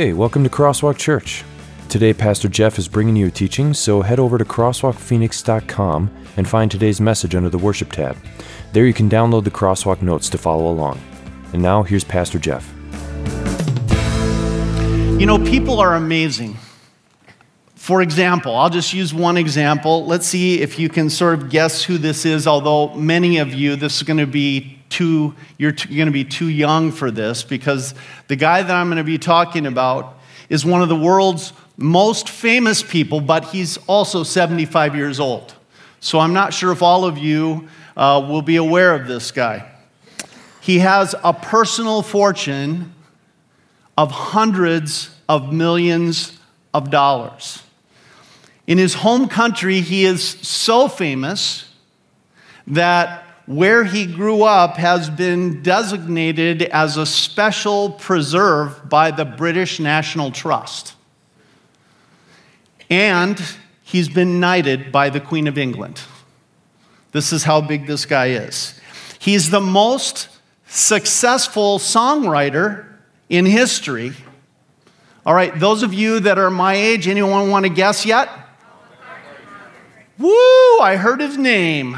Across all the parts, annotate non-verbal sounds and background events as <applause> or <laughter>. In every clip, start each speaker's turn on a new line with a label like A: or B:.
A: Hey, welcome to Crosswalk Church. Today, Pastor Jeff is bringing you a teaching, so head over to crosswalkphoenix.com and find today's message under the Worship tab. There you can download the Crosswalk notes to follow along. And now, here's Pastor Jeff.
B: You know, people are amazing. For example, I'll just use one example. Let's see if you can sort of guess who this is, although many of you, this is going to be too, you're, you're going to be too young for this because the guy that I'm going to be talking about is one of the world's most famous people, but he's also 75 years old. So I'm not sure if all of you uh, will be aware of this guy. He has a personal fortune of hundreds of millions of dollars. In his home country, he is so famous that where he grew up has been designated as a special preserve by the British National Trust. And he's been knighted by the Queen of England. This is how big this guy is. He's the most successful songwriter in history. All right, those of you that are my age, anyone want to guess yet? Woo, I heard his name.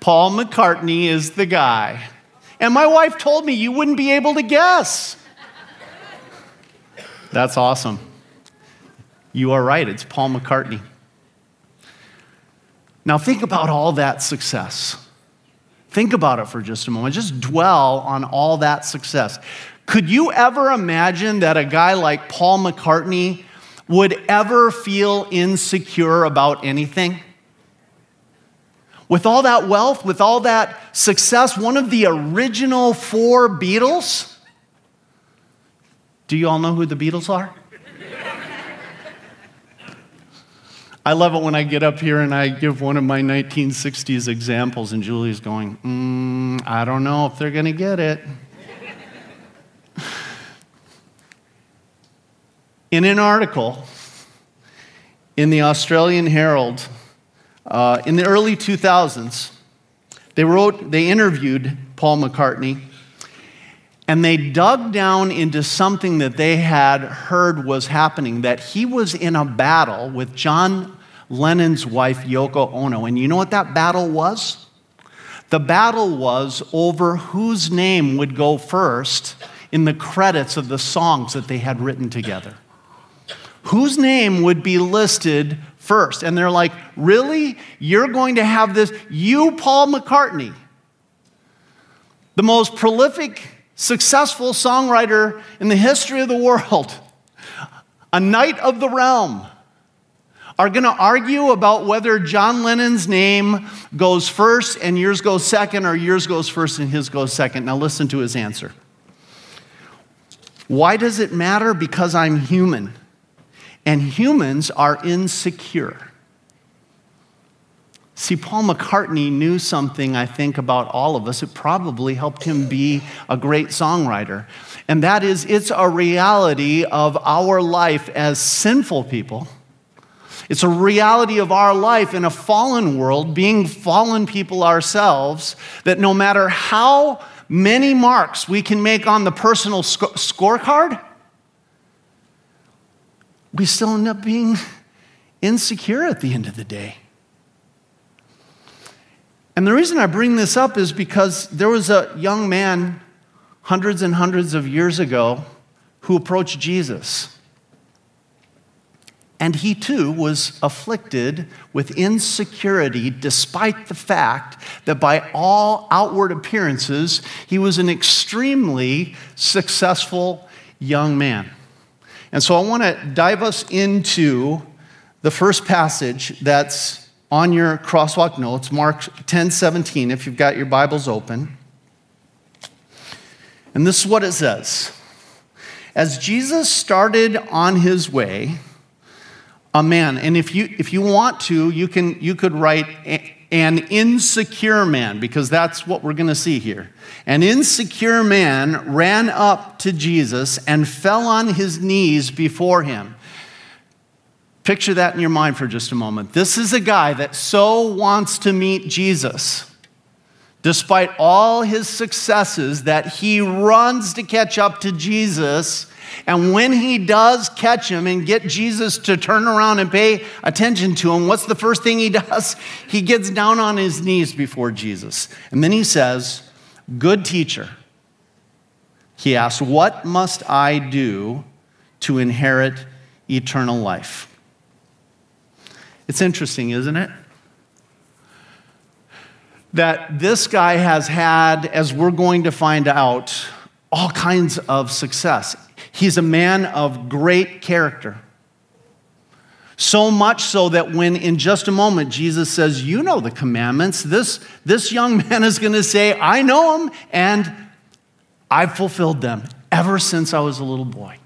B: Paul McCartney is the guy. And my wife told me you wouldn't be able to guess. That's awesome. You are right, it's Paul McCartney. Now, think about all that success. Think about it for just a moment. Just dwell on all that success. Could you ever imagine that a guy like Paul McCartney would ever feel insecure about anything? With all that wealth, with all that success, one of the original four Beatles. Do you all know who the Beatles are? I love it when I get up here and I give one of my 1960s examples, and Julie's going, mm, I don't know if they're going to get it. In an article in the Australian Herald uh, in the early 2000s, they wrote, they interviewed Paul McCartney, and they dug down into something that they had heard was happening that he was in a battle with John Lennon's wife, Yoko Ono. And you know what that battle was? The battle was over whose name would go first in the credits of the songs that they had written together. Whose name would be listed first. And they're like, Really? You're going to have this? You, Paul McCartney, the most prolific, successful songwriter in the history of the world, a knight of the realm, are going to argue about whether John Lennon's name goes first and yours goes second, or yours goes first and his goes second. Now, listen to his answer. Why does it matter? Because I'm human and humans are insecure. See, Paul McCartney knew something, I think, about all of us. It probably helped him be a great songwriter. And that is, it's a reality of our life as sinful people. It's a reality of our life in a fallen world, being fallen people ourselves, that no matter how many marks we can make on the personal sc- scorecard, we still end up being insecure at the end of the day. And the reason I bring this up is because there was a young man hundreds and hundreds of years ago who approached Jesus. And he too was afflicted with insecurity, despite the fact that by all outward appearances, he was an extremely successful young man. And so I want to dive us into the first passage that's on your crosswalk notes, Mark 10 17, if you've got your Bibles open. And this is what it says As Jesus started on his way, a man, and if you, if you want to, you, can, you could write an insecure man, because that's what we're going to see here. An insecure man ran up to Jesus and fell on his knees before him. Picture that in your mind for just a moment. This is a guy that so wants to meet Jesus, despite all his successes, that he runs to catch up to Jesus. And when he does catch him and get Jesus to turn around and pay attention to him, what's the first thing he <laughs> does? He gets down on his knees before Jesus. And then he says, Good teacher. He asks, What must I do to inherit eternal life? It's interesting, isn't it? That this guy has had, as we're going to find out, all kinds of success. He's a man of great character. So much so that when in just a moment Jesus says, You know the commandments, this, this young <laughs> man is going to say, I know them and I've fulfilled them ever since I was a little boy.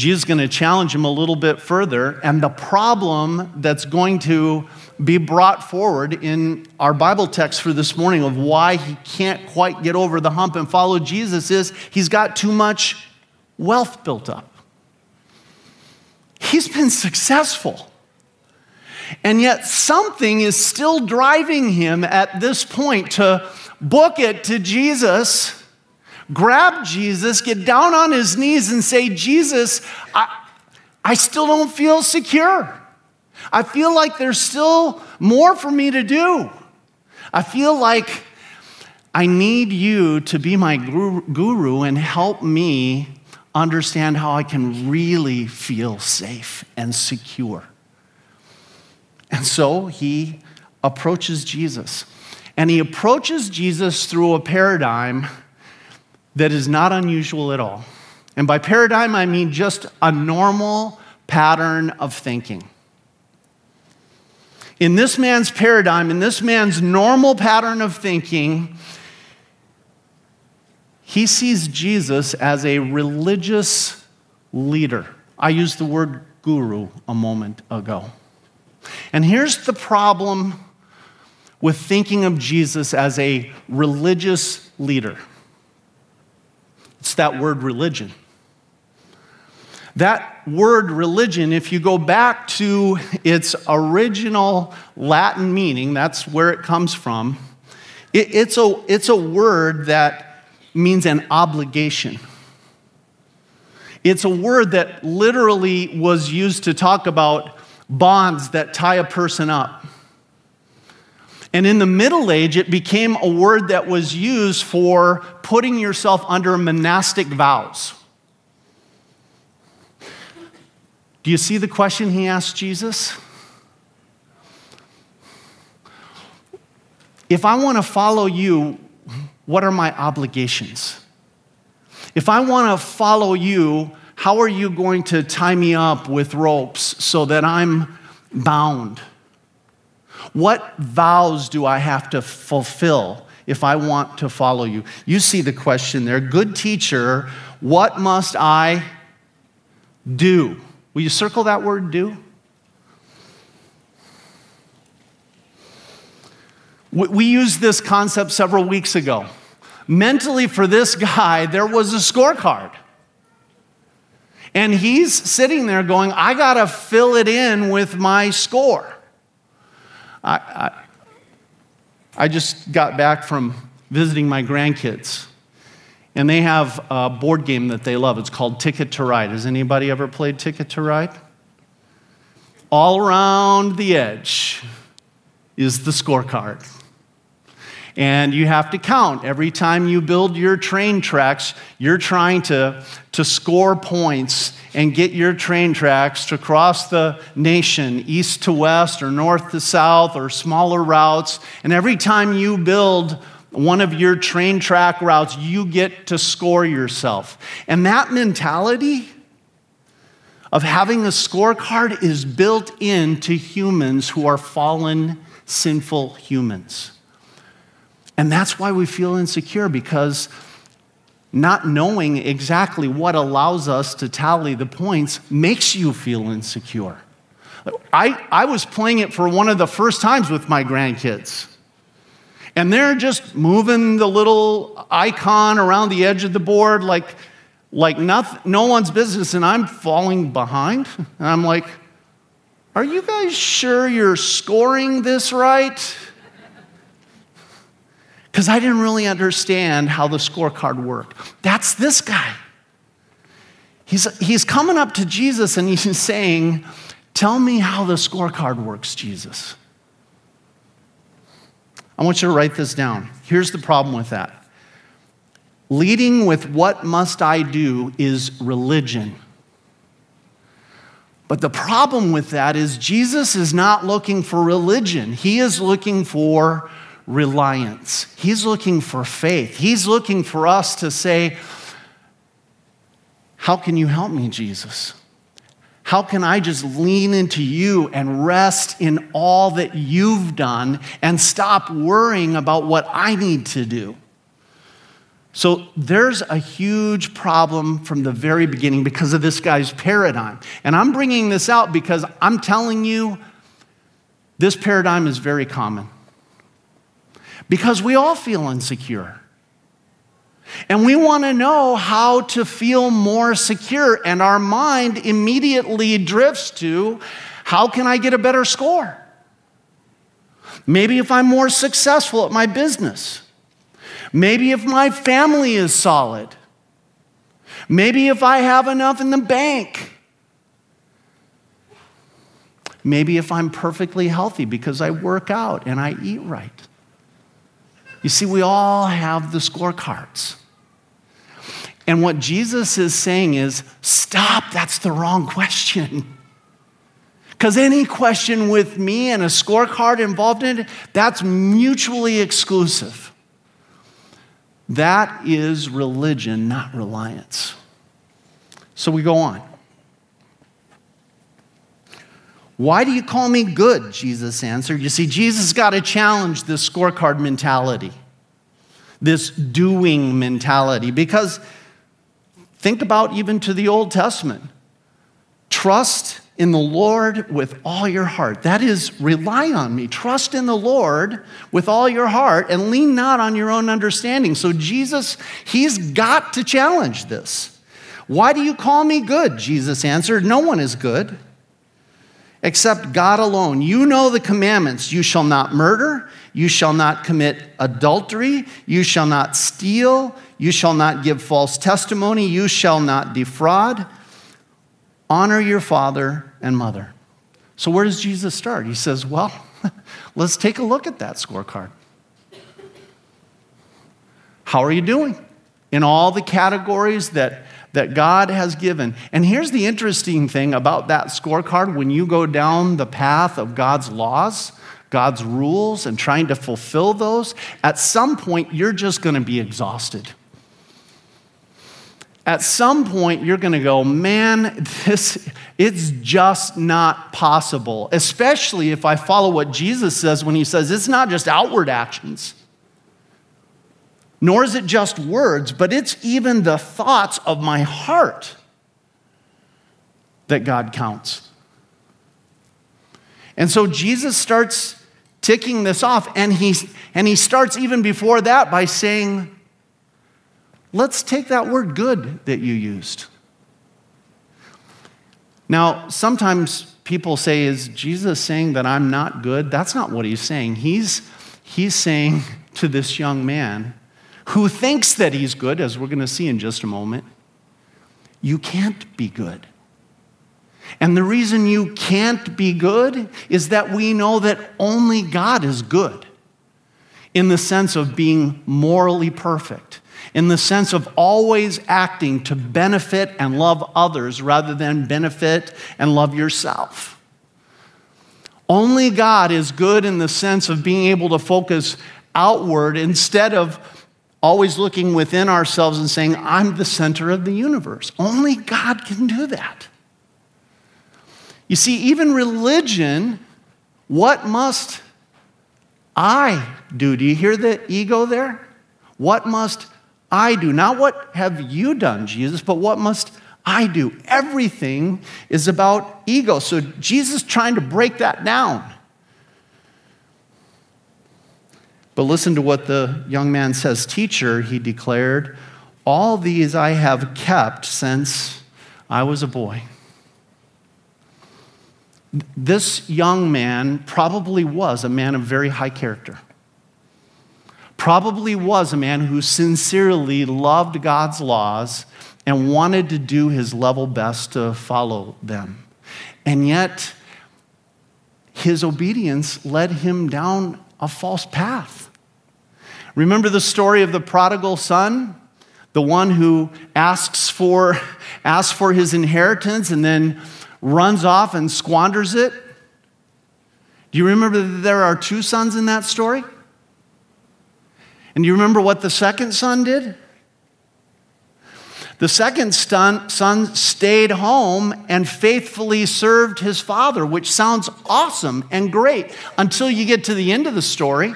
B: Jesus is going to challenge him a little bit further, and the problem that's going to be brought forward in our Bible text for this morning of why he can't quite get over the hump and follow Jesus is he's got too much wealth built up. He's been successful. And yet, something is still driving him at this point to book it to Jesus grab Jesus, get down on his knees, and say, Jesus, I, I still don't feel secure. I feel like there's still more for me to do. I feel like I need you to be my guru and help me understand how I can really feel safe and secure. And so he approaches Jesus. And he approaches Jesus through a paradigm that is not unusual at all. And by paradigm, I mean just a normal pattern of thinking. In this man's paradigm, in this man's normal pattern of thinking, he sees Jesus as a religious leader. I used the word guru a moment ago. And here's the problem with thinking of Jesus as a religious leader that word religion. That word religion, if you go back to its original Latin meaning, that's where it comes from, it, it's, a, it's a word that means an obligation. It's a word that literally was used to talk about bonds that tie a person up. And in the Middle Age, it became a word that was used for putting yourself under monastic vows. Do you see the question he asked Jesus? If I want to follow you, what are my obligations? If I want to follow you, how are you going to tie me up with ropes so that I'm bound? What vows do I have to fulfill if I want to follow you? You see the question there. Good teacher, what must I do? Will you circle that word do? We used this concept several weeks ago. Mentally, for this guy, there was a scorecard. And he's sitting there going, I got to fill it in with my score. I, I, I just got back from visiting my grandkids, and they have a board game that they love. It's called Ticket to Ride. Has anybody ever played Ticket to Ride? All around the edge is the scorecard. And you have to count. Every time you build your train tracks, you're trying to, to score points and get your train tracks to cross the nation, east to west, or north to south, or smaller routes. And every time you build one of your train track routes, you get to score yourself. And that mentality of having a scorecard is built into humans who are fallen, sinful humans. And that's why we feel insecure because not knowing exactly what allows us to tally the points makes you feel insecure. I, I was playing it for one of the first times with my grandkids. And they're just moving the little icon around the edge of the board like, like nothing, no one's business, and I'm falling behind. And I'm like, Are you guys sure you're scoring this right? Because I didn't really understand how the scorecard worked. That's this guy. He's, he's coming up to Jesus and he's <laughs> saying, Tell me how the scorecard works, Jesus. I want you to write this down. Here's the problem with that leading with what must I do is religion. But the problem with that is Jesus is not looking for religion, he is looking for reliance. He's looking for faith. He's looking for us to say, How can you help me, Jesus? How can I just lean into you and rest in all that you've done and stop worrying about what I need to do? So there's a huge problem from the very beginning because of this guy's paradigm. And I'm bringing this out because I'm telling you this paradigm is very common. Because we all feel insecure. And we want to know how to feel more secure. And our mind immediately drifts to how can I get a better score? Maybe if I'm more successful at my business. Maybe if my family is solid. Maybe if I have enough in the bank. Maybe if I'm perfectly healthy because I work out and I eat right. You see, we all have the scorecards. And what Jesus is saying is stop, that's the wrong question. <laughs> Because any question with me and a scorecard involved in it, that's mutually exclusive. That is religion, not reliance. So we go on. Why do you call me good? Jesus answered. You see, Jesus got to challenge this scorecard mentality, this doing mentality, because think about even to the Old Testament. Trust in the Lord with all your heart. That is, rely on me. Trust in the Lord with all your heart and lean not on your own understanding. So, Jesus, he's got to challenge this. Why do you call me good? Jesus answered, No one is good except God alone. You know the commandments you shall not murder, you shall not commit adultery, you shall not steal, you shall not give false testimony, you shall not defraud. Honor your father and mother. So, where does Jesus start? He says, Well, <laughs> let's take a look at that scorecard. How are you doing? In all the categories that that God has given. And here's the interesting thing about that scorecard when you go down the path of God's laws, God's rules, and trying to fulfill those, at some point you're just going to be exhausted. At some point, you're going to go, man, this, it's just not possible. Especially if I follow what Jesus says when he says it's not just outward actions, nor is it just words, but it's even the thoughts of my heart that God counts. And so Jesus starts ticking this off, and he, and he starts even before that by saying, Let's take that word good that you used. Now, sometimes people say, Is Jesus saying that I'm not good? That's not what he's saying. He's, he's saying <laughs> to this young man, who thinks that he's good, as we're going to see in just a moment, you can't be good. And the reason you can't be good is that we know that only God is good in the sense of being morally perfect, in the sense of always acting to benefit and love others rather than benefit and love yourself. Only God is good in the sense of being able to focus outward instead of always looking within ourselves and saying, I'm the center of the universe. Only God can do that. You see, even religion, what must I do? Do you hear the ego there? What must I do? Not what have you done, Jesus, but what must I do? Everything is about ego. So Jesus trying to break that down. But listen to what the young man says Teacher, he declared, all these I have kept since I was a boy. This young man probably was a man of very high character, probably was a man who sincerely loved God's laws and wanted to do his level best to follow them. And yet, his obedience led him down a false path. Remember the story of the prodigal son? The one who asks for, <laughs> asks for his inheritance and then runs off and squanders it? Do you remember that there are two sons in that story? And do you remember what the second son did? The second son, stayed home and faithfully served his father, which sounds awesome and great until you get to the end of the story.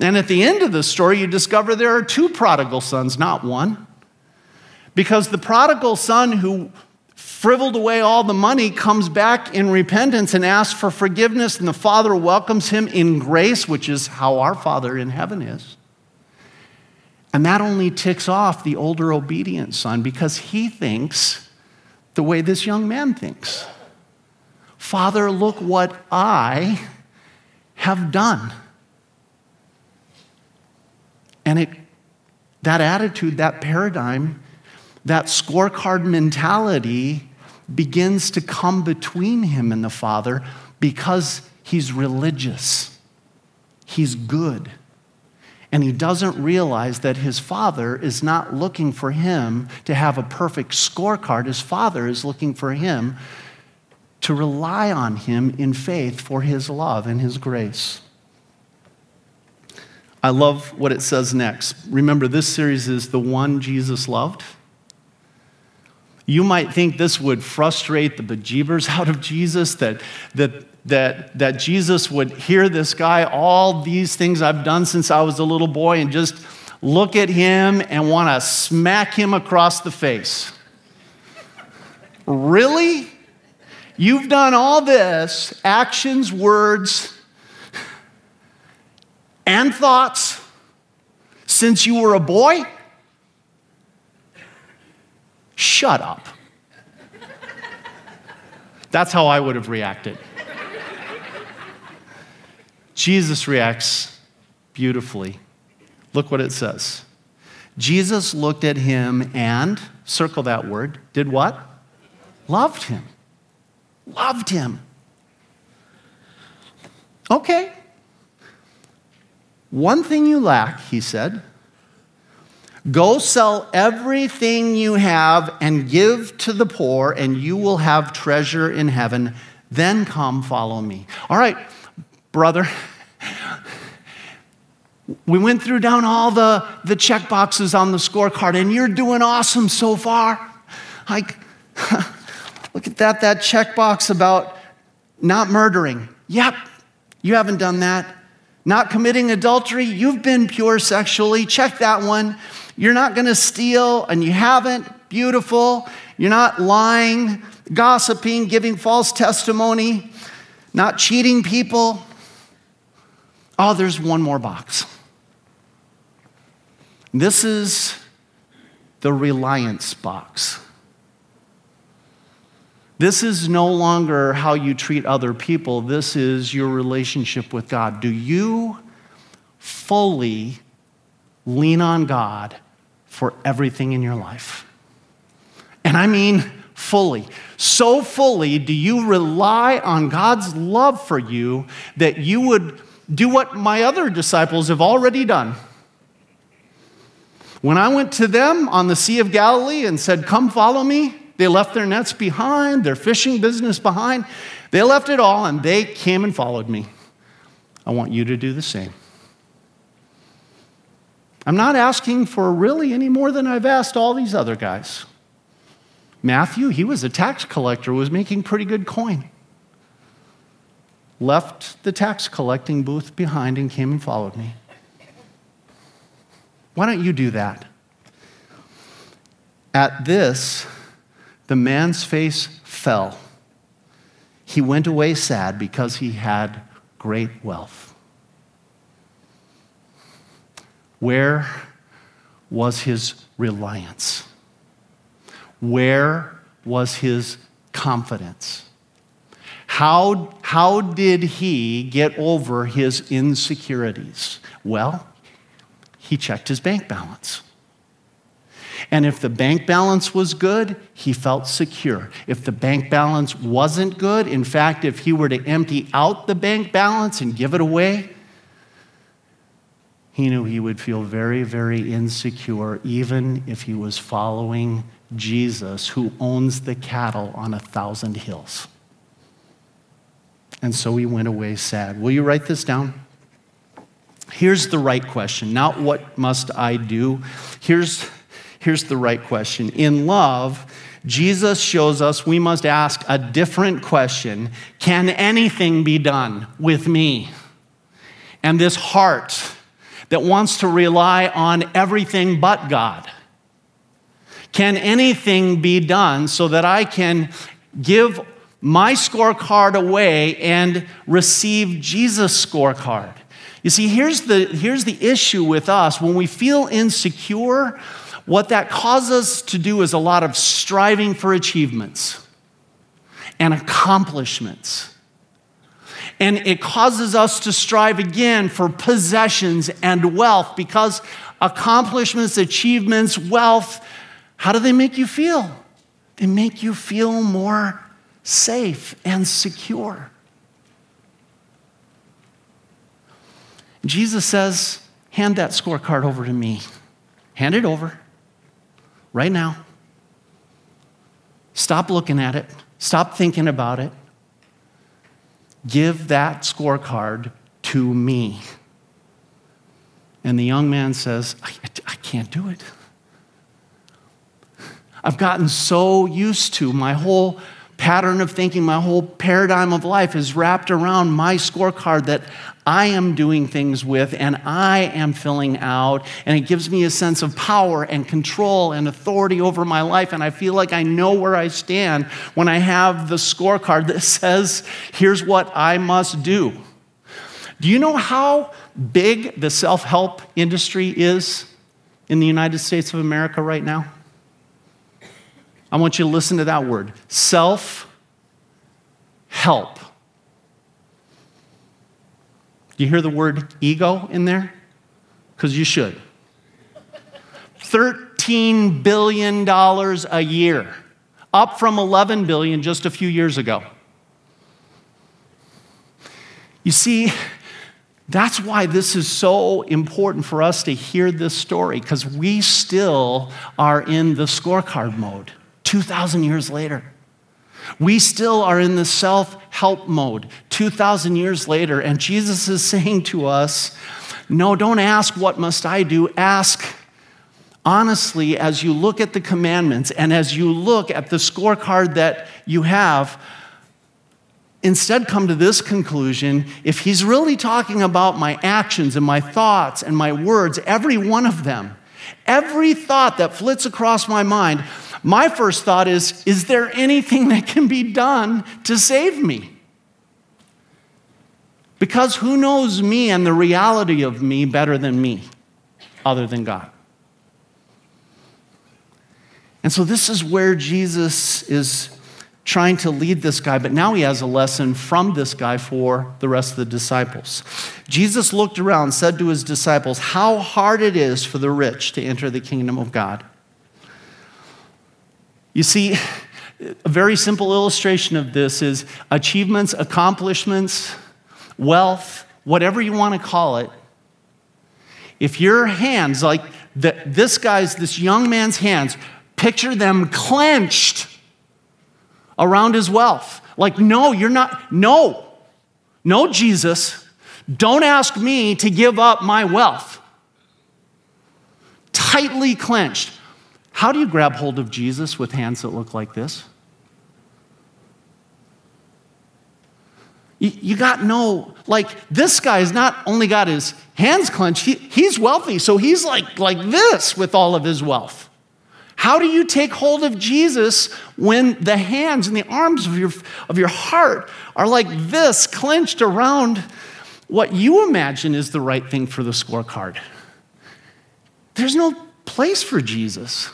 B: And at the end of the story, you discover there are two prodigal sons, not one. Because the prodigal son who frivoled away all the money comes back in repentance and asks for forgiveness, and the father welcomes him in grace, which is how our father in heaven is. And that only ticks off the older obedient son because he thinks the way this young man thinks. Father, look what I have done. And it, that attitude, that paradigm, that scorecard mentality begins to come between him and the Father because he's religious, he's good. And he doesn't realize that his father is not looking for him to have a perfect scorecard. His father is looking for him to rely on him in faith for his love and his grace. I love what it says next. Remember, this series is the one Jesus loved. You might think this would frustrate the bejeebers out of Jesus, that, that that, that Jesus would hear this guy, all these things I've done since I was a little boy, and just look at him and want to smack him across the face. really? You've done all this actions, words, and thoughts since you were a boy? Shut up. That's how I would have reacted. Jesus reacts beautifully. Look what it says. Jesus looked at him and, circle that word, did what? Loved him. Loved him. Okay. One thing you lack, he said. Go sell everything you have and give to the poor, and you will have treasure in heaven. Then come follow me. All right, brother. We went through down all the, the check boxes on the scorecard, and you're doing awesome so far. Like, <laughs> look at that, that checkbox about not murdering. Yep, you haven't done that. Not committing adultery, you've been pure sexually. Check that one. You're not going to steal, and you haven't. Beautiful. You're not lying, gossiping, giving false testimony, not cheating people. Oh, there's one more box. This is the reliance box. This is no longer how you treat other people. This is your relationship with God. Do you fully lean on God for everything in your life? And I mean fully. So fully do you rely on God's love for you that you would do what my other disciples have already done. When I went to them on the Sea of Galilee and said, Come follow me, they left their nets behind, their fishing business behind. They left it all and they came and followed me. I want you to do the same. I'm not asking for really any more than I've asked all these other guys. Matthew, he was a tax collector, was making pretty good coin left the tax collecting booth behind and came and followed me. Why don't you do that? At this, the man's face fell. He went away sad because he had great wealth. Where was his reliance? Where was his confidence? How, how did he get over his insecurities? Well, he checked his bank balance. And if the bank balance was good, he felt secure. If the bank balance wasn't good, in fact, if he were to empty out the bank balance and give it away, he knew he would feel very, very insecure, even if he was following Jesus, who owns the cattle on a thousand hills. And so he went away sad. Will you write this down? Here's the right question, not what must I do. Here's, here's the right question. In love, Jesus shows us we must ask a different question Can anything be done with me? And this heart that wants to rely on everything but God. Can anything be done so that I can give my scorecard away and receive Jesus' scorecard? You see, here's the, here's the issue with us. When we feel insecure, what that causes us to do is a lot of striving for achievements and accomplishments. And it causes us to strive again for possessions and wealth because accomplishments, achievements, wealth, how do they make you feel? They make you feel more safe and secure. Jesus says, Hand that scorecard over to me. Hand it over right now. Stop looking at it. Stop thinking about it. Give that scorecard to me. And the young man says, I, I can't do it. I've gotten so used to my whole pattern of thinking, my whole paradigm of life is wrapped around my scorecard that I am doing things with and I am filling out. And it gives me a sense of power and control and authority over my life. And I feel like I know where I stand when I have the scorecard that <laughs> says, here's what I must do. Do you know how big the self help industry is in the United States of America right now? I want you to listen to that word self help. Do you hear the word ego in there? Because you should. $13 billion a year, up from 11 billion just a few years ago. You see, that's why this is so important for us to hear this story, because we still are in the scorecard mode. 2,000 years later. We still are in the self help mode 2,000 years later, and Jesus is saying to us, No, don't ask, What must I do? Ask, honestly, as you look at the commandments and as you look at the scorecard that you have, instead come to this conclusion if he's really talking about my actions and my thoughts and my words, every one of them, every thought that flits across my mind, my first thought is Is there anything that can be done to save me? Because who knows me and the reality of me better than me, other than God? And so, this is where Jesus is trying to lead this guy, but now he has a lesson from this guy for the rest of the disciples. Jesus looked around said to his disciples, How hard it is for the rich to enter the kingdom of God. You see, a very simple illustration of this is achievements, accomplishments, wealth, whatever you want to call it. If your hands, like the, this guy's, this young man's hands, picture them clenched around his wealth. Like, no, you're not, no, no, Jesus, don't ask me to give up my wealth. Tightly clenched. How do you grab hold of Jesus with hands that look like this? You, got no, like, this guy's not only got his hands clenched, he, he's wealthy, so he's like, like this with all of his wealth. How do you take hold of Jesus when the hands and the arms of your, of your heart are like this, clenched around what you imagine is the right thing for the scorecard? There's no place for Jesus.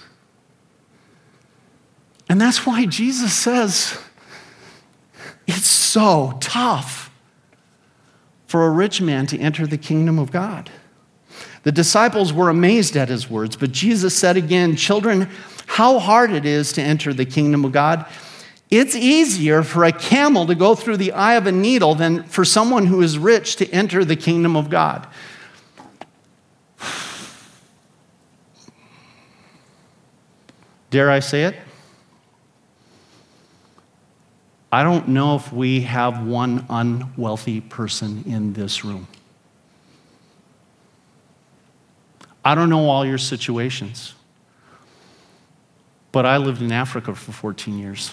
B: And that's why Jesus says, It's so tough for a rich man to enter the kingdom of God. The disciples were amazed at his words, but Jesus said again, Children, how hard it is to enter the kingdom of God. It's easier for a camel to go through the eye of a needle than for someone who is rich to enter the kingdom of God. <sighs> Dare I say it? I don't know if we have one unwealthy person in this room. I don't know all your situations, but I lived in Africa for 14 years.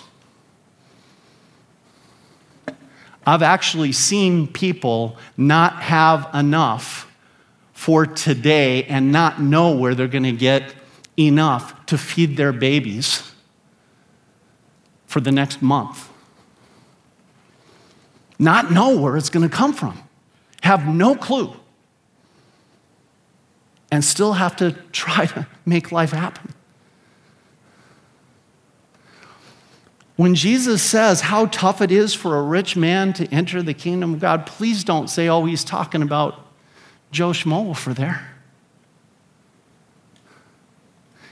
B: I've actually seen people not have enough for today and not know where they're going to get enough to feed their babies for the next month not know where it's going to come from, have no clue, and still have to try to make life happen. When Jesus says how tough it is for a rich man to enter the kingdom of God, please don't say, oh, he's talking about Joe Schmo over there.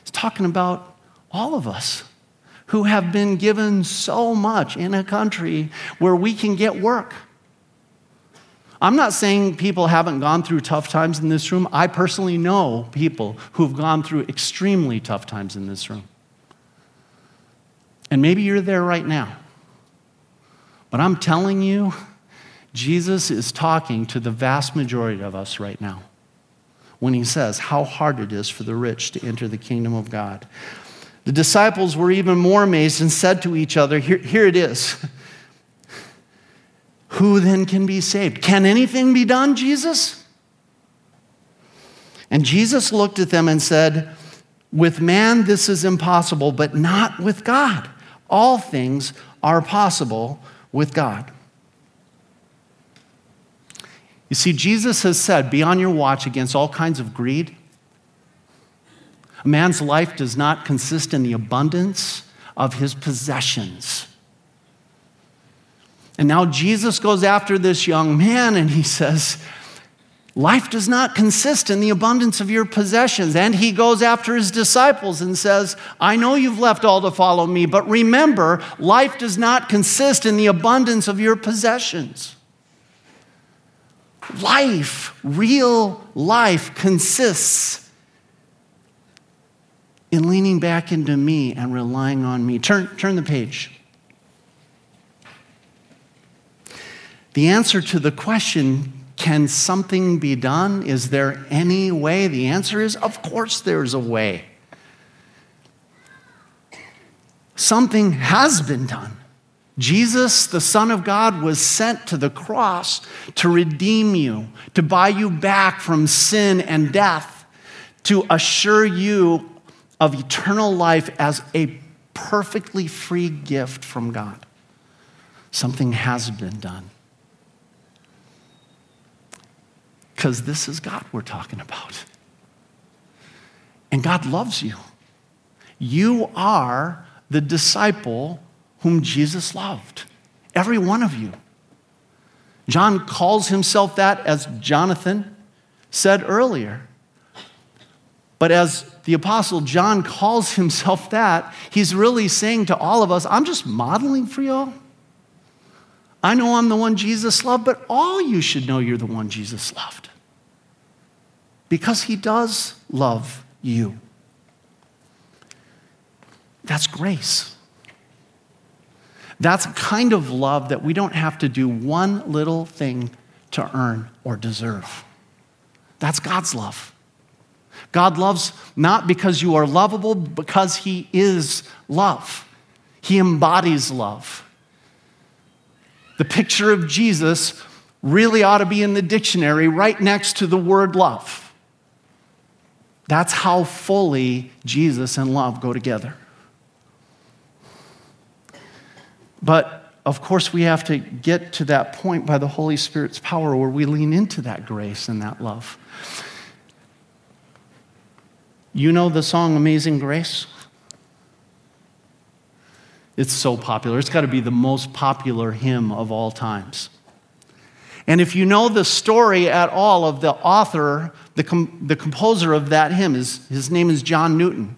B: He's talking about all of us who have been given so much in a country where we can get work. I'm not saying people haven't gone through tough times in this room. I personally know people who've gone through extremely tough times in this room. And maybe you're there right now. But I'm telling you, Jesus is talking to the vast majority of us right now when he says how hard it is for the rich to enter the kingdom of God. The disciples were even more amazed and said to each other, Here, here it is. <laughs> Who then can be saved? Can anything be done, Jesus? And Jesus looked at them and said, With man this is impossible, but not with God. All things are possible with God. You see, Jesus has said, Be on your watch against all kinds of greed a man's life does not consist in the abundance of his possessions. And now Jesus goes after this young man and he says, Life does not consist in the abundance of your possessions. And he goes after his disciples and says, I know you've left all to follow me, but remember, life does not consist in the abundance of your possessions. Life, real life, consists in leaning back into me and relying on me. Turn, turn the page. The answer to the question, can something be done? Is there any way? The answer is, of course, there's a way. Something has been done. Jesus, the Son of God, was sent to the cross to redeem you, to buy you back from sin and death, to assure you of eternal life as a perfectly free gift from God. Something has been done. Because this is God we're talking about. And God loves you. You are the disciple whom Jesus loved. Every one of you. John calls himself that as Jonathan said earlier. But as the Apostle John calls <laughs> himself that, he's really saying to all of us, I'm just modeling for y'all. I know I'm the one Jesus loved, but all you should know you're the one Jesus loved. Because he does love you. That's grace. That's kind of love that we don't have to do one little thing to earn or deserve. That's God's love. God loves not because you are lovable, because He is love. He embodies love. The picture of Jesus really ought to be in the dictionary right next to the word love. That's how fully Jesus and love go together. But of course, we have to get to that point by the Holy Spirit's power where we lean into that grace and that love. You know the song Amazing Grace? It's so popular. It's got to be the most popular hymn of all times. And if you know the story at all of the author, the, com- the composer of that hymn, is, his name is John Newton.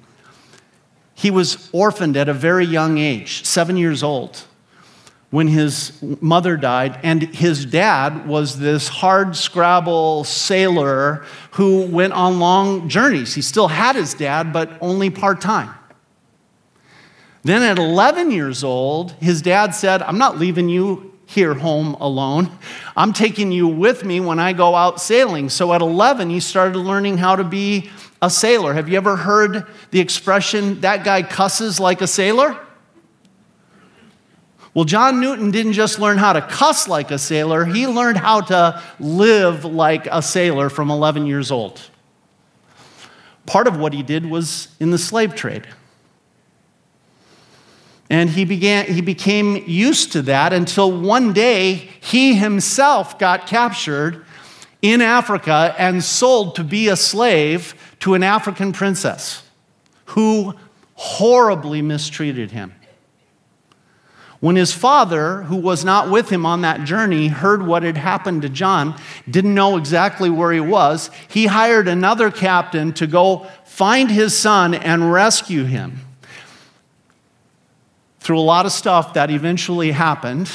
B: He was orphaned at a very young age, seven years old, when his mother died. And his dad was this hard scrabble sailor who went on long journeys. He still had his dad, but only part time. Then at 11 years old, his dad said, I'm not leaving you here home alone. I'm taking you with me when I go out sailing. So at 11, he started learning how to be a sailor. Have you ever heard the expression, that guy cusses like a sailor? Well, John Newton didn't just learn how to cuss like a sailor, he learned how to live like a sailor from 11 years old. Part of what he did was in the slave trade. And he, began, he became used to that until one day he himself got captured in Africa and sold to be a slave to an African princess who horribly mistreated him. When his father, who was not with him on that journey, heard what had happened to John, didn't know exactly where he was, he hired another captain to go find his son and rescue him. Through a lot of stuff that eventually happened,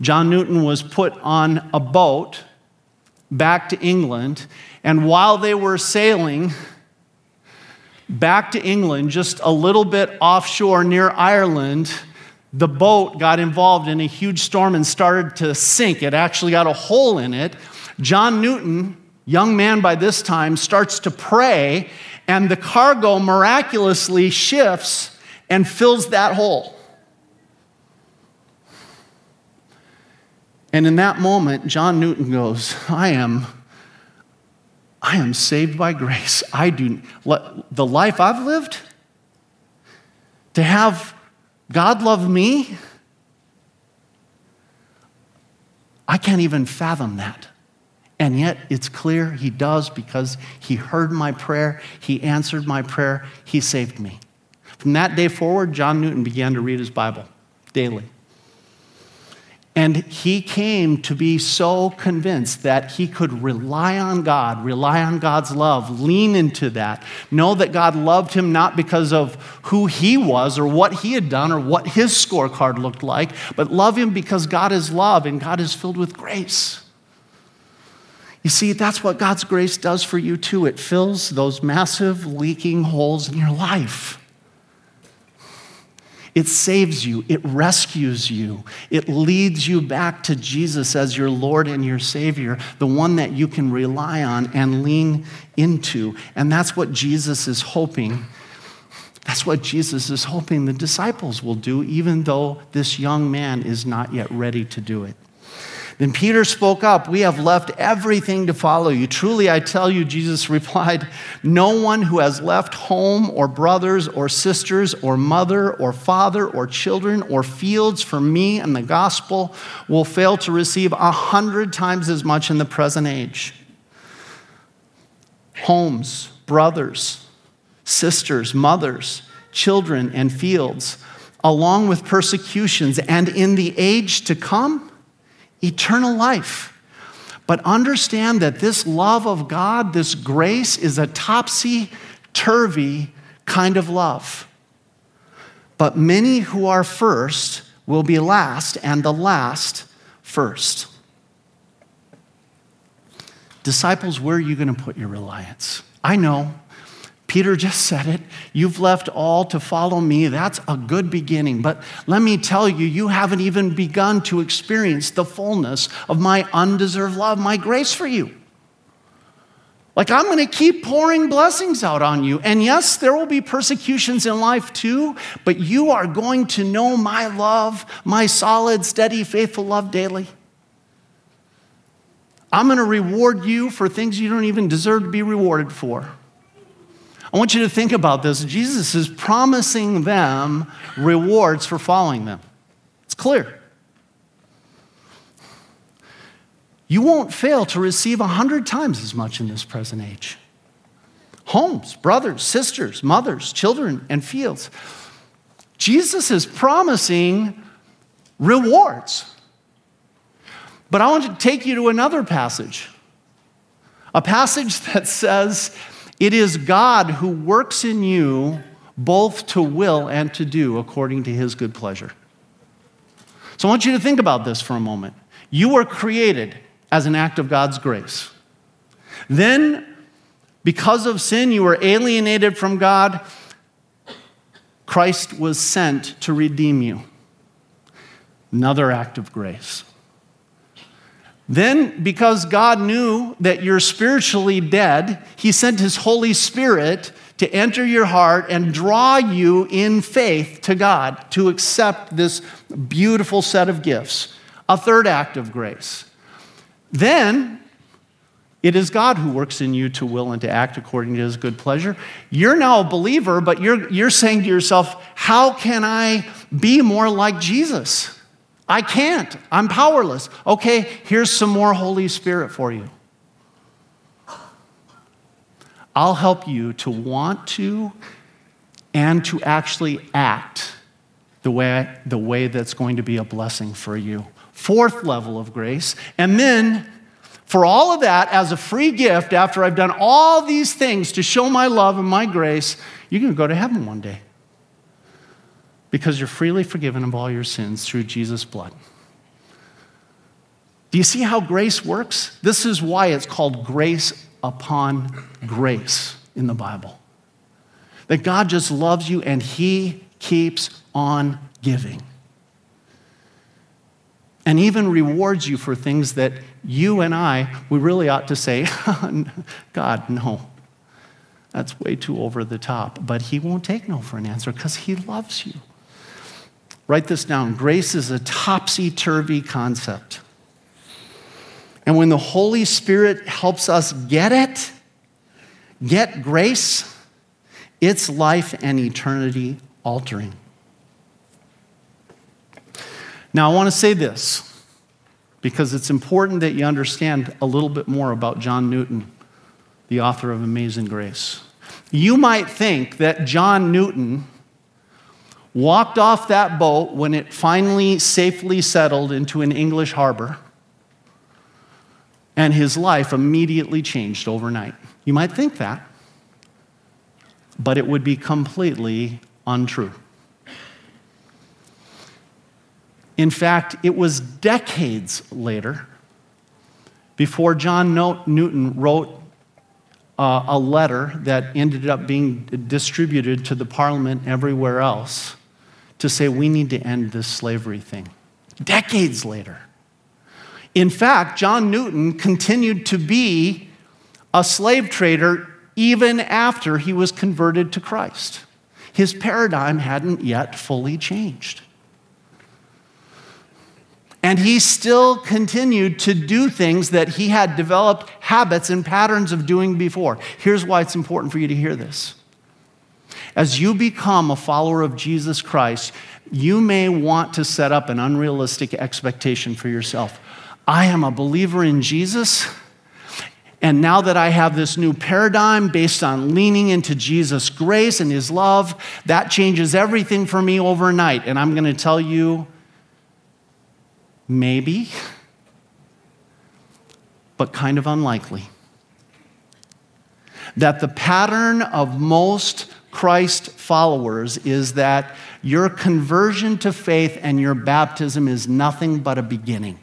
B: John Newton was put on a boat back to England, and while they were sailing back to England, just a little bit offshore near Ireland, the boat got involved in a huge storm and started to sink. It actually got a hole in it. John Newton, young man by this time, starts to pray, and the cargo miraculously shifts and fills that hole. And in that moment, John Newton goes, I am, I am saved by grace. I do, the life I've lived, to have God love me, I can't even fathom that. And yet it's clear he does because he heard my prayer, he answered my prayer, he saved me. From that day forward, John Newton began to read his Bible daily. And he came to be so convinced that he could rely on God, rely on God's love, lean into that, know that God loved him not because of who he was or what he had done or what his scorecard looked like, but love him because God is love and God is filled with grace. You see, that's what God's grace does for you too. It fills those massive leaking holes in your life. It saves you, it rescues you, it leads you back to Jesus as your Lord and your Savior, the one that you can rely on and lean into. And that's what Jesus is hoping. That's what Jesus is hoping the disciples will do, even though this young man is not yet ready to do it. Then Peter spoke up, We have left everything to follow you. Truly, I tell you, Jesus <laughs> replied, No one who has left home or brothers or sisters or mother or father or children or fields for me and the gospel will fail to receive a hundred times as much in the present age. Homes, brothers, sisters, mothers, children, and fields, along with persecutions, and in the age to come, eternal life. But understand that this love of God, this grace, is a topsy turvy kind of love. But many who are first will be last, and the last first. Disciples, where are you going to put your reliance? I know Peter just said it. You've left all to follow me. That's a good beginning. But let me tell you, you haven't even begun to experience the fullness of my undeserved love, my grace for you. Like, I'm going to keep pouring blessings out on you. And yes, there will be persecutions in life too, but you are going to know my love, my solid, steady, faithful love daily. I'm going to reward you for things you don't even deserve to be rewarded for. I want you to think about this. Jesus is promising them rewards for following them. It's clear. You won't fail to receive a hundred times as much in this present age. Homes, brothers, sisters, mothers, children, and fields. Jesus is promising rewards. But I want to take you to another passage, a passage <laughs> that says, It is God who works in you both to will and to do according to his good pleasure. So I want you to think about this for a moment. You were created as an act of God's grace. Then, because of sin, you were alienated from God. Christ was sent to redeem you. Another act of grace. Then, because God knew that you're spiritually dead, He sent His Holy Spirit to enter your heart and draw you in faith to God to accept this beautiful set of gifts. A third act of grace. Then, it is God who works in you to will and to act according to his good pleasure. You're now a believer, but you're, you're saying to yourself, How can I be more like Jesus? I can't. I'm powerless. Okay, here's some more Holy Spirit for you. I'll help you to want to and to actually act the way, the way that's going to be a blessing for you. Fourth level of grace. And then, for all of that, as a free gift, after I've done all these things to show my love and my grace, going to go to heaven one day because you're freely forgiven of all your sins through Jesus' blood. Do you see how grace works? This is why it's called grace upon grace in the Bible. That God just loves you and He keeps on giving. And even rewards you for things that you and I, we really ought to say, <laughs> God, no. That's way too over the top. But He won't take no for an answer because He loves you. Write this down grace is a topsy turvy concept. And when the Holy Spirit helps us get it, get grace, it's life and eternity altering. Now, I want to say this because it's important that you understand a little bit more about John Newton, the author of Amazing Grace. You might think that John Newton walked off that boat when it finally safely settled into an English harbor and his life immediately changed overnight. You might think that, but it would be completely untrue. In fact, it was decades later before John Newton wrote uh, a letter that ended up being distributed to the parliament everywhere else to say we need to end this slavery thing. Decades later. In fact, John Newton continued to be a slave trader even after he was converted to Christ. His paradigm hadn't yet fully changed. And he still continued to do things that he had developed habits and patterns of doing before. Here's why it's important for you to hear this. As you become a follower of Jesus Christ, you may want to set up an unrealistic expectation for yourself. I am a believer in Jesus. And now that I have this new paradigm based on leaning into Jesus' grace and his love, that changes everything for me overnight. And I'm going to tell you maybe, but kind of unlikely, that the pattern of most Christ followers is that your conversion to faith and your baptism is nothing but a beginning.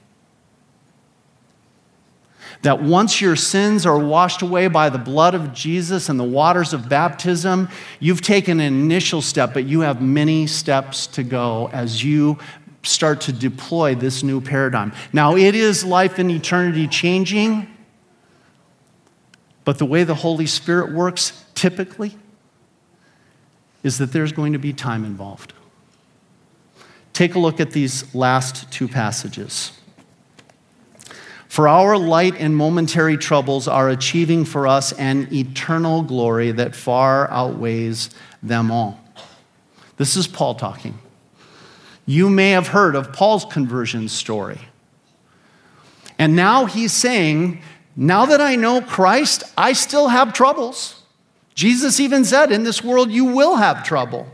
B: That once your sins are washed away by the blood of Jesus and the waters of baptism, you've taken an initial step, but you have many steps to go as you start to deploy this new paradigm. Now, it is life and eternity changing, but the way the Holy Spirit works typically is that there's going to be time involved. Take a look at these last two passages. For our light and momentary troubles are achieving for us an eternal glory that far outweighs them all. This is Paul talking. You may have heard of Paul's conversion story. And now he's saying, now that I know Christ, I still have troubles. Jesus even said, In this world, you will have trouble.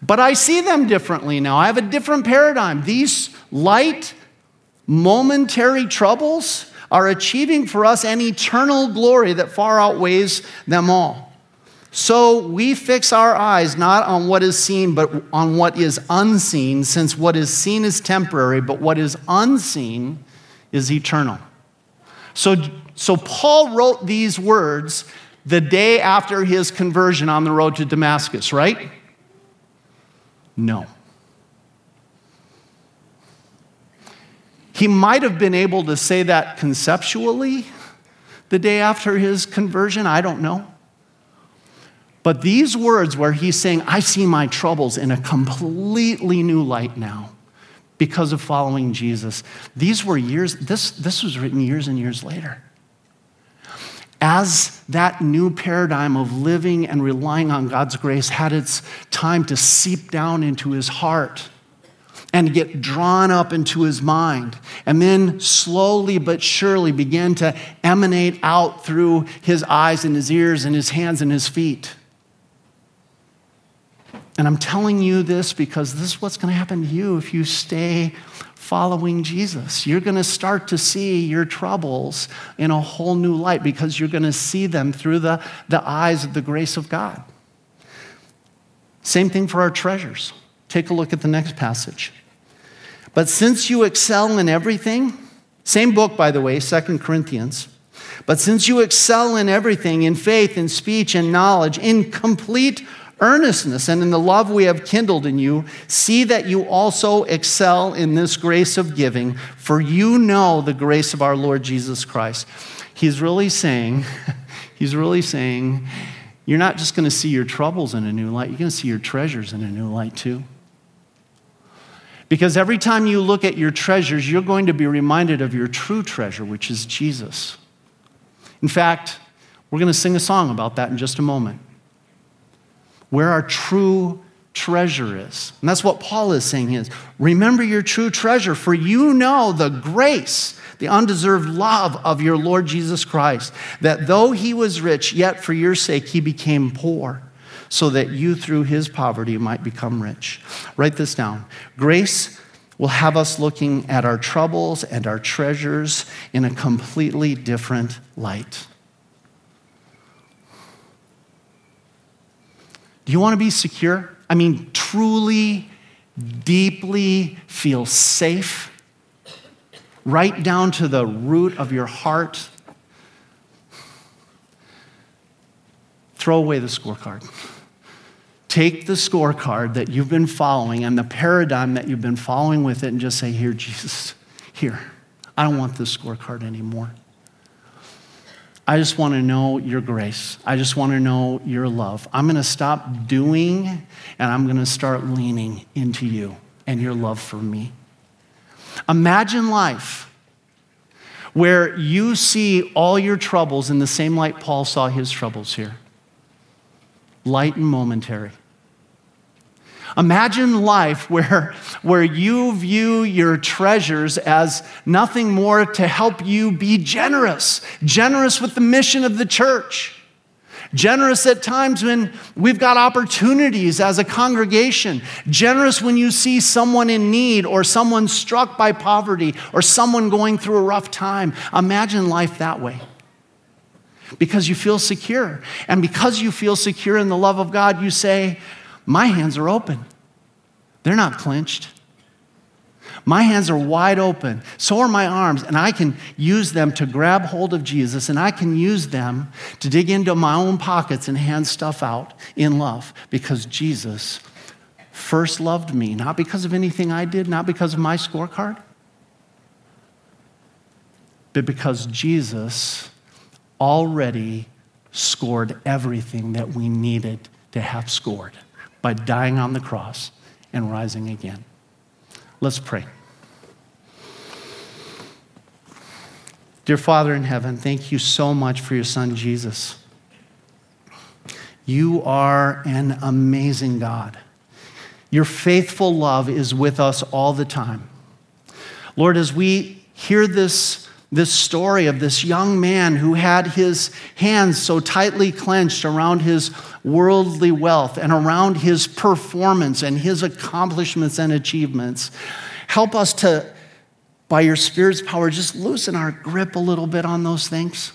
B: But I see them differently now. I have a different paradigm. These light, momentary troubles are achieving for us an eternal glory that far outweighs them all. So we fix our eyes not on what is seen, but on what is unseen, since what is seen is temporary, but what is unseen is eternal. So, so Paul wrote these words the day after his conversion on the road to Damascus, right? No. He might have been able to say that conceptually the day after his conversion, I don't know. But these words, where he's saying, I see my troubles in a completely new light now because of following Jesus, these were years, this, this was written years and years later. As that new paradigm of living and relying on God's grace had its time to seep down into his heart and get drawn up into his mind, and then slowly but surely began to emanate out through his eyes and his ears and his hands and his feet. And I'm telling you this because this is what's going to happen to you if you stay following Jesus. You're going to start to see your troubles in a whole new light because you're going to see them through the, the eyes of the grace of God. Same thing for our treasures. Take a look at the next passage. But since you excel in everything, same book, by the way, Second Corinthians. But since you excel in everything, in faith, in speech, in knowledge, in complete earnestness and in the love we have kindled in you, see that you also excel in this grace of giving, for you know the grace of our Lord Jesus Christ. He's really saying, <laughs> he's really saying, you're not just going to see your troubles in a new light, you're going to see your treasures in a new light too. Because every time you look at your treasures, you're going to be reminded of your true treasure, which is Jesus. In fact, we're going to sing a song about that in just a moment where our true treasure is. And that's what Paul is saying is remember your true treasure for you know the grace the undeserved love of your Lord Jesus Christ that though he was rich yet for your sake he became poor so that you through his poverty might become rich. Write this down. Grace will have us looking at our troubles and our treasures in a completely different light. You want to be secure? I mean, truly, deeply feel safe, right down to the root of your heart. Throw away the scorecard. Take the scorecard that you've been following and the paradigm that you've been following with it and just say, Here, Jesus, here. I don't want this scorecard anymore. I just want to know your grace. I just want to know your love. I'm going to stop doing and I'm going to start leaning into you and your love for me. Imagine life where you see all your troubles in the same light Paul saw his troubles here light and momentary. Imagine life where, where you view your treasures as nothing more to help you be generous, generous with the mission of the church. Generous at times when we've got opportunities as a congregation. Generous when you see someone in need or someone struck by poverty or someone going through a rough time. Imagine life that way because you feel secure. And because you feel secure in the love of God, you say, my hands are open, they're not clenched. My hands are wide open. So are my arms, and I can use them to grab hold of Jesus, and I can use them to dig into my own pockets and hand stuff out in love because Jesus first loved me, not because of anything I did, not because of my scorecard, but because Jesus already scored everything that we needed to have scored by dying on the cross and rising again. Let's pray. Dear Father in heaven, thank you so much for your son Jesus. You are an amazing God. Your faithful love is with us all the time. Lord, as we hear this this story of this young man who had his hands so tightly clenched around his worldly wealth and around his performance and his accomplishments and achievements. Help us to, by your Spirit's power, just loosen our grip a little bit on those things.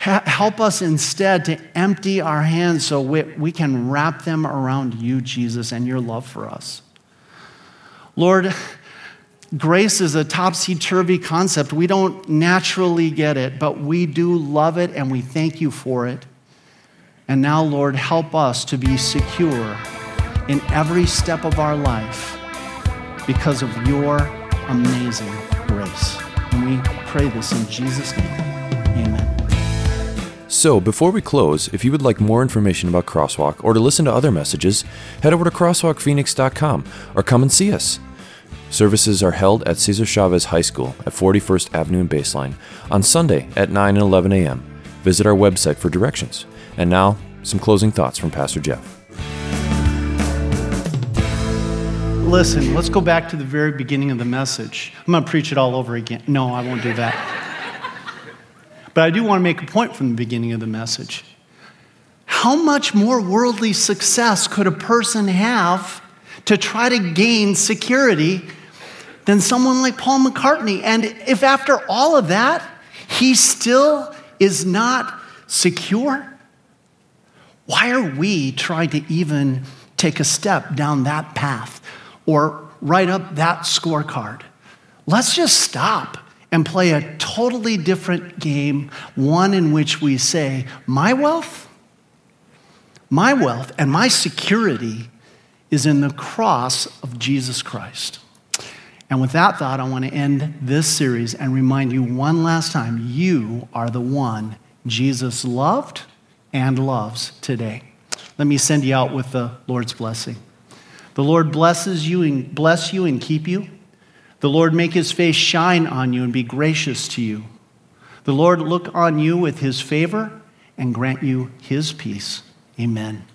B: Help us instead to empty our hands so we, we can wrap them around you, Jesus, and your love for us. Lord, Grace is a topsy turvy concept. We don't naturally get it, but we do love it and we thank you for it. And now, Lord, help us to be secure in every step of our life because of your amazing grace. And we pray this in Jesus' name. Amen.
A: So, before we close, if you would like more information about Crosswalk or to listen to other messages, head over to crosswalkphoenix.com or come and see us. Services are held at Cesar Chavez High School at 41st Avenue and Baseline on Sunday at 9 and 11 a.m. Visit our website for directions. And now, some closing thoughts from Pastor Jeff.
B: Listen, let's go back to the very beginning of the message. I'm going to preach it all over again. No, I won't do that. but I do want to make a point from the beginning of the message. How much more worldly success could a person have to try to gain security than someone like Paul McCartney. And if after all of that, he still is not secure, why are we trying to even take a step down that path or write up that scorecard? Let's just stop and play a totally different game, one in which we say, My wealth, my wealth, and my security is in the cross of Jesus Christ. And with that thought, I want to end this series and remind you one last time you are the one Jesus loved and loves today. Let me send you out with the Lord's blessing. The Lord blesses you and bless you and keep you. The Lord make his face shine on you and be gracious to you. The Lord look on you with his favor and grant you his peace. Amen.